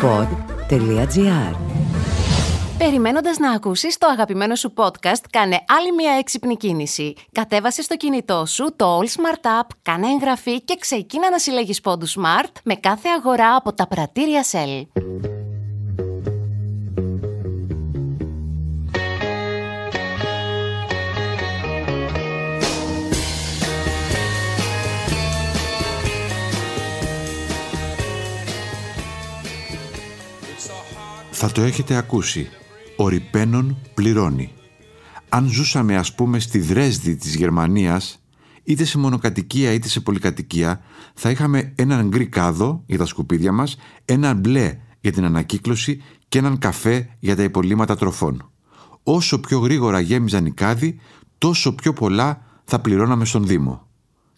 pod.gr Περιμένοντας να ακούσεις το αγαπημένο σου podcast, κάνε άλλη μια έξυπνη κίνηση. Κατέβασε στο κινητό σου το All Smart App, κάνε εγγραφή και ξεκίνα να συλλέγεις πόντους Smart με κάθε αγορά από τα πρατήρια Shell. Θα το έχετε ακούσει. Ο Ριπένον πληρώνει. Αν ζούσαμε ας πούμε στη Δρέσδη της Γερμανίας, είτε σε μονοκατοικία είτε σε πολυκατοικία, θα είχαμε έναν γκρι κάδο για τα σκουπίδια μας, έναν μπλε για την ανακύκλωση και έναν καφέ για τα υπολείμματα τροφών. Όσο πιο γρήγορα γέμιζαν οι κάδοι, τόσο πιο πολλά θα πληρώναμε στον Δήμο.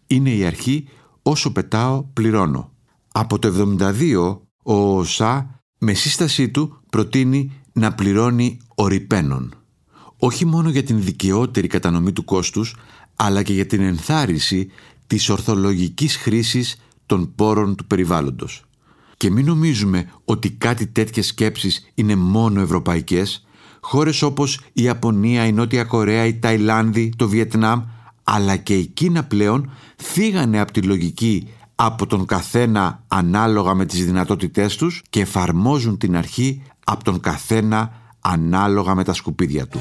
Είναι η αρχή όσο πετάω πληρώνω. Από το 72 ο ΟΣΑ με σύστασή του προτείνει να πληρώνει ορυπαίνων. Όχι μόνο για την δικαιότερη κατανομή του κόστους, αλλά και για την ενθάρρυνση της ορθολογικής χρήσης των πόρων του περιβάλλοντος. Και μην νομίζουμε ότι κάτι τέτοιες σκέψεις είναι μόνο ευρωπαϊκές. Χώρες όπως η Ιαπωνία, η Νότια Κορέα, η Ταϊλάνδη, το Βιετνάμ, αλλά και η Κίνα πλέον φύγανε από τη λογική από τον καθένα ανάλογα με τις δυνατότητές τους και εφαρμόζουν την αρχή από τον καθένα ανάλογα με τα σκουπίδια του.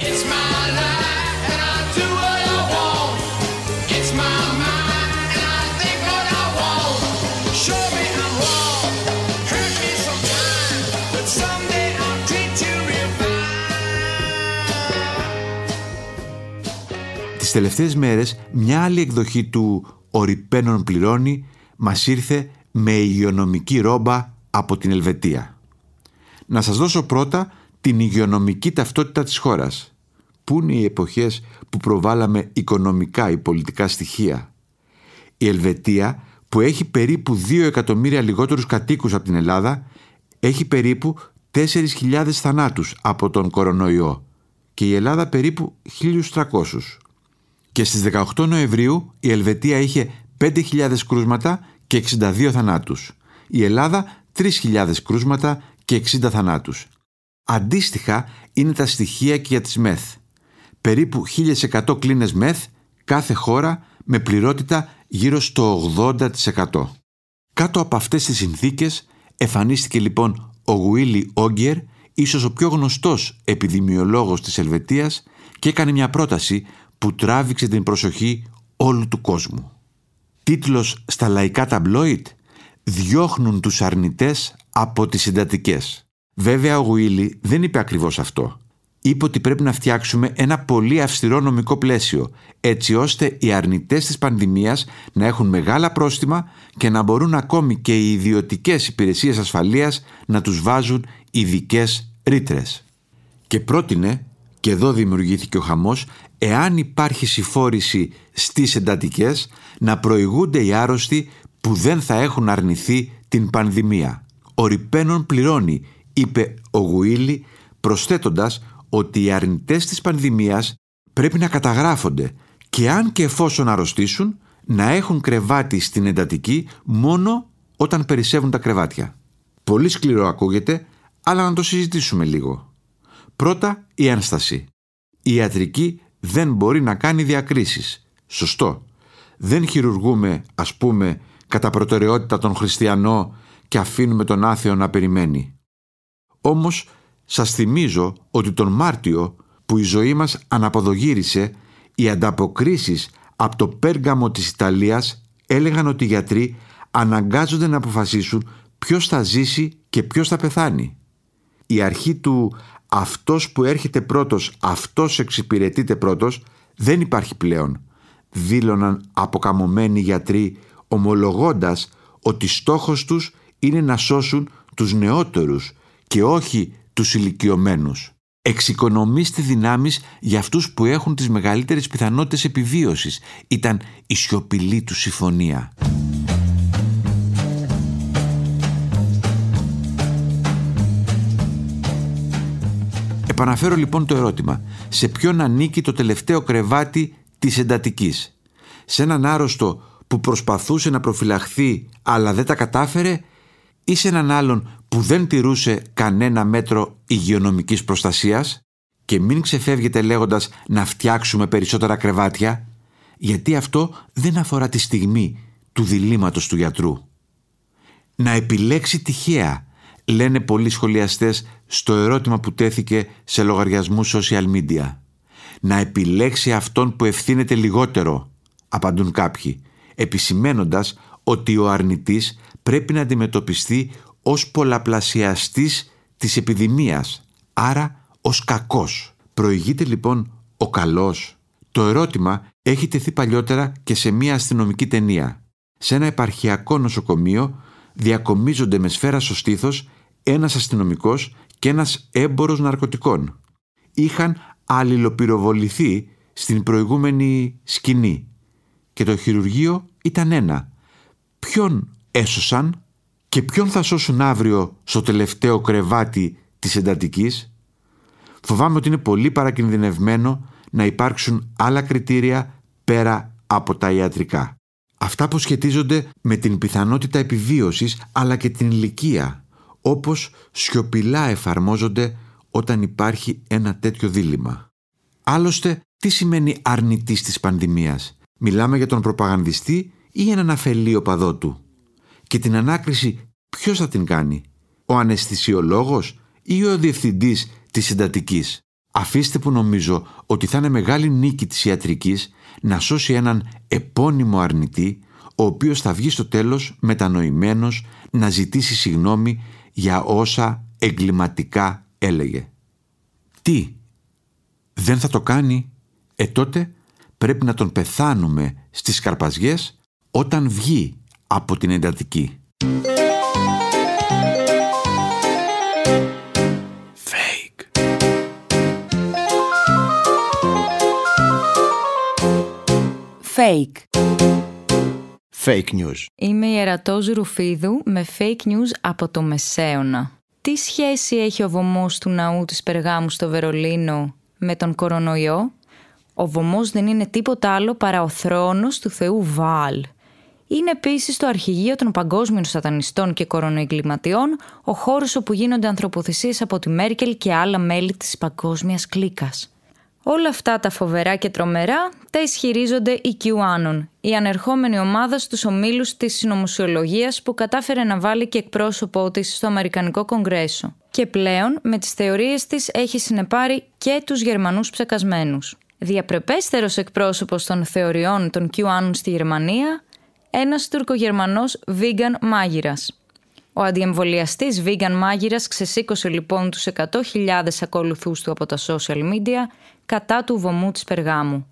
Τις τελευταίες μέρες μια άλλη εκδοχή του «Ορυπαίνων πληρώνει» μας ήρθε με υγειονομική ρόμπα από την Ελβετία. Να σας δώσω πρώτα την υγειονομική ταυτότητα της χώρας. Πού είναι οι εποχές που προβάλαμε οικονομικά ή πολιτικά στοιχεία; Η Ελβετία που έχει περίπου 2 εκατομμύρια λιγότερους κατοίκους από την Ελλάδα έχει περίπου 4.000 θανάτους από τον κορονοϊό και η Ελλάδα περίπου 1.300. Και στις 18 Νοεμβρίου η Ελβετία είχε 5.000 κρούσματα και 62 θανάτους. Η Ελλάδα 3.000 κρούσματα και 60 θανάτους. Αντίστοιχα είναι τα στοιχεία και για τις ΜΕΘ. Περίπου 1.100 κλίνες ΜΕΘ κάθε χώρα με πληρότητα γύρω στο 80%. Κάτω από αυτές τις συνθήκες εμφανίστηκε λοιπόν ο Γουίλι Όγκερ, ίσως ο πιο γνωστός επιδημιολόγος της Ελβετίας και έκανε μια πρόταση που τράβηξε την προσοχή όλου του κόσμου. Τίτλος στα λαϊκά ταμπλόιτ «Διώχνουν τους αρνητές από τις συντατικές. Βέβαια ο Γουίλι δεν είπε ακριβώς αυτό. Είπε ότι πρέπει να φτιάξουμε ένα πολύ αυστηρό νομικό πλαίσιο, έτσι ώστε οι αρνητές της πανδημίας να έχουν μεγάλα πρόστιμα και να μπορούν ακόμη και οι ιδιωτικές υπηρεσίες ασφαλείας να τους βάζουν ειδικές ρήτρες. Και πρότεινε, και εδώ δημιουργήθηκε ο χαμός, εάν υπάρχει συμφόρηση στις εντατικές, να προηγούνται οι άρρωστοι που δεν θα έχουν αρνηθεί την πανδημία. Ο Ριπένον πληρώνει, είπε ο Γουίλι, προσθέτοντας ότι οι αρνητές της πανδημίας πρέπει να καταγράφονται και αν και εφόσον αρρωστήσουν, να έχουν κρεβάτι στην εντατική μόνο όταν περισσεύουν τα κρεβάτια. Πολύ σκληρό ακούγεται, αλλά να το συζητήσουμε λίγο. Πρώτα, η ένσταση. Η ιατρική δεν μπορεί να κάνει διακρίσεις. Σωστό. Δεν χειρουργούμε, ας πούμε, κατά προτεραιότητα τον χριστιανό και αφήνουμε τον άθεο να περιμένει. Όμως σας θυμίζω ότι τον Μάρτιο που η ζωή μας αναποδογύρισε οι ανταποκρίσεις από το Πέργαμο της Ιταλίας έλεγαν ότι οι γιατροί αναγκάζονται να αποφασίσουν ποιος θα ζήσει και ποιος θα πεθάνει. Η αρχή του «αυτός που έρχεται πρώτος, αυτός εξυπηρετείται πρώτος» δεν υπάρχει πλέον, δήλωναν αποκαμωμένοι γιατροί ομολογώντας ότι στόχος τους είναι να σώσουν τους νεότερους και όχι τους ηλικιωμένους. Εξοικονομήστε δυνάμεις για αυτούς που έχουν τις μεγαλύτερες πιθανότητες επιβίωσης. Ήταν η σιωπηλή τους συμφωνία. Επαναφέρω λοιπόν το ερώτημα. Σε ποιον ανήκει το τελευταίο κρεβάτι της εντατικής; Σε έναν άρρωστο που προσπαθούσε να προφυλαχθεί αλλά δεν τα κατάφερε ή σε έναν άλλον που δεν τηρούσε κανένα μέτρο υγειονομικής προστασίας; Και μην ξεφεύγετε λέγοντας να φτιάξουμε περισσότερα κρεβάτια γιατί αυτό δεν αφορά τη στιγμή του διλήμματος του γιατρού. Να επιλέξει τυχαία, λένε πολλοί σχολιαστές στο ερώτημα που τέθηκε σε λογαριασμούς social media. Να επιλέξει αυτόν που ευθύνεται λιγότερο, απαντούν κάποιοι, επισημένοντας ότι ο αρνητής πρέπει να αντιμετωπιστεί ως πολλαπλασιαστής της επιδημίας, άρα ως κακός. Προηγείται λοιπόν ο καλός. Το ερώτημα έχει τεθεί παλιότερα και σε μια αστυνομική ταινία. Σε ένα επαρχιακό νοσοκομείο διακομίζονται με σφαίρα στο στήθος ένας αστυνομικός και ένας έμπορος ναρκωτικών. Είχαν αλληλοπυροβοληθεί στην προηγούμενη σκηνή και το χειρουργείο ήταν ένα. Ποιον έσωσαν και ποιον θα σώσουν αύριο στο τελευταίο κρεβάτι της εντατικής; Φοβάμαι ότι είναι πολύ παρακινδυνευμένο να υπάρξουν άλλα κριτήρια πέρα από τα ιατρικά. Αυτά που σχετίζονται με την πιθανότητα επιβίωσης αλλά και την ηλικία, όπως σιωπηλά εφαρμόζονται όταν υπάρχει ένα τέτοιο δίλημα. Άλλωστε, τι σημαίνει αρνητής της πανδημίας; Μιλάμε για τον προπαγανδιστή ή έναν αφελή οπαδό του. Και την ανάκριση ποιος θα την κάνει, ο αναισθησιολόγος ή ο διευθυντής της εντατικής. Αφήστε που νομίζω ότι θα είναι μεγάλη νίκη της ιατρικής να σώσει έναν επώνυμο αρνητή ο οποίος θα βγει στο τέλος μετανοημένος να ζητήσει συγνώμη για όσα εγκληματικά έλεγε. Τι, δεν θα το κάνει, ε τότε πρέπει να τον πεθάνουμε στις καρπαζιές όταν βγει από την εντατική. Fake. Fake. Fake news. Είμαι η Ερατός Ρουφίδου με fake news από το Μεσαίωνα. Τι σχέση έχει ο βωμός του ναού της Περγάμου στο Βερολίνο με τον κορονοϊό; Ο βωμός δεν είναι τίποτα άλλο παρά ο θρόνος του θεού Βάλ. Είναι επίσης το αρχηγείο των παγκόσμιων σατανιστών και κορονοεγκληματιών, ο χώρος όπου γίνονται ανθρωποθυσίες από τη Μέρκελ και άλλα μέλη της παγκόσμιας κλίκας. Όλα αυτά τα φοβερά και τρομερά τα ισχυρίζονται οι QAnon, η ανερχόμενη ομάδα στους ομίλους της συνωμοσιολογίας που κατάφερε να βάλει και εκπρόσωπό της στο Αμερικανικό Κογκρέσο. Και πλέον με τις θεωρίες της έχει συνεπάρει και τους Γερμανούς ψεκασμένους. Διαπρεπέστερος εκπρόσωπος των θεωριών των QAnon στη Γερμανία, ένας τουρκογερμανός vegan μάγειρας. Ο αντιεμβολιαστής vegan μάγειρας ξεσήκωσε λοιπόν τους 100.000 ακολουθούς του από τα social media κατά του βωμού της Περγάμου.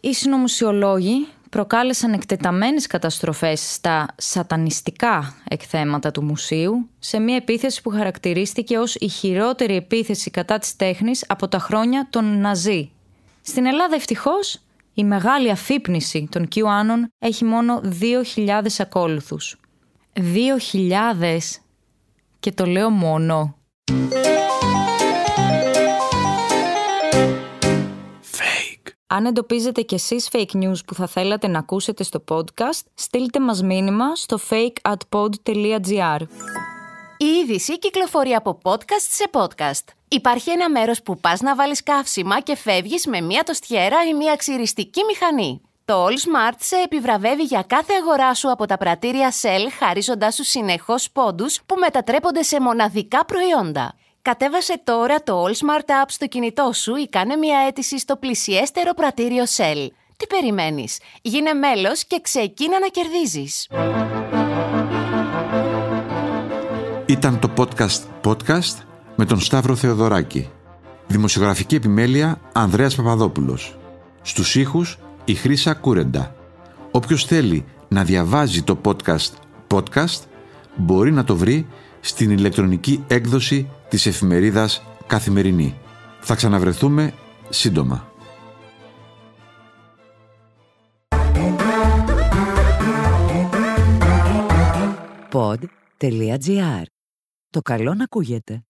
Οι συνωμοσιολόγοι προκάλεσαν εκτεταμένες καταστροφές στα σατανιστικά εκθέματα του μουσείου σε μια επίθεση που χαρακτηρίστηκε ως η χειρότερη επίθεση κατά της τέχνης από τα χρόνια των Ναζί. Στην Ελλάδα ευτυχώς η μεγάλη αφύπνιση των QAnon έχει μόνο 2.000 ακόλουθους. 2.000 και το λέω μόνο. Αν εντοπίζετε κι εσείς fake news που θα θέλατε να ακούσετε στο podcast, στείλτε μας μήνυμα στο fakeatpod.gr. Η είδηση κυκλοφορεί από podcast σε podcast. Υπάρχει ένα μέρος που πας να βάλεις καύσιμα και φεύγεις με μία τοστιέρα ή μία ξυριστική μηχανή. Το All Smart σε επιβραβεύει για κάθε αγορά σου από τα πρατήρια Shell, χαρίζοντάς σου συνεχώς πόντους που μετατρέπονται σε μοναδικά προϊόντα. Κατέβασε τώρα το All Smart App στο κινητό σου ή κάνε μια αίτηση στο πλησιέστερο πρατήριο Shell. Τι περιμένεις; Γίνε μέλος και ξεκίνα να κερδίζεις. Ήταν το podcast podcast με τον Σταύρο Θεοδωράκη. Δημοσιογραφική επιμέλεια Ανδρέας Παπαδόπουλος. Στους ήχους η Χρύσα Κούρεντα. Όποιος θέλει να διαβάζει το podcast podcast μπορεί να το βρει στην ηλεκτρονική έκδοση της εφημερίδας Καθημερινή. Θα ξαναβρεθούμε σύντομα. Pod.gr. Το καλό να ακούγεται.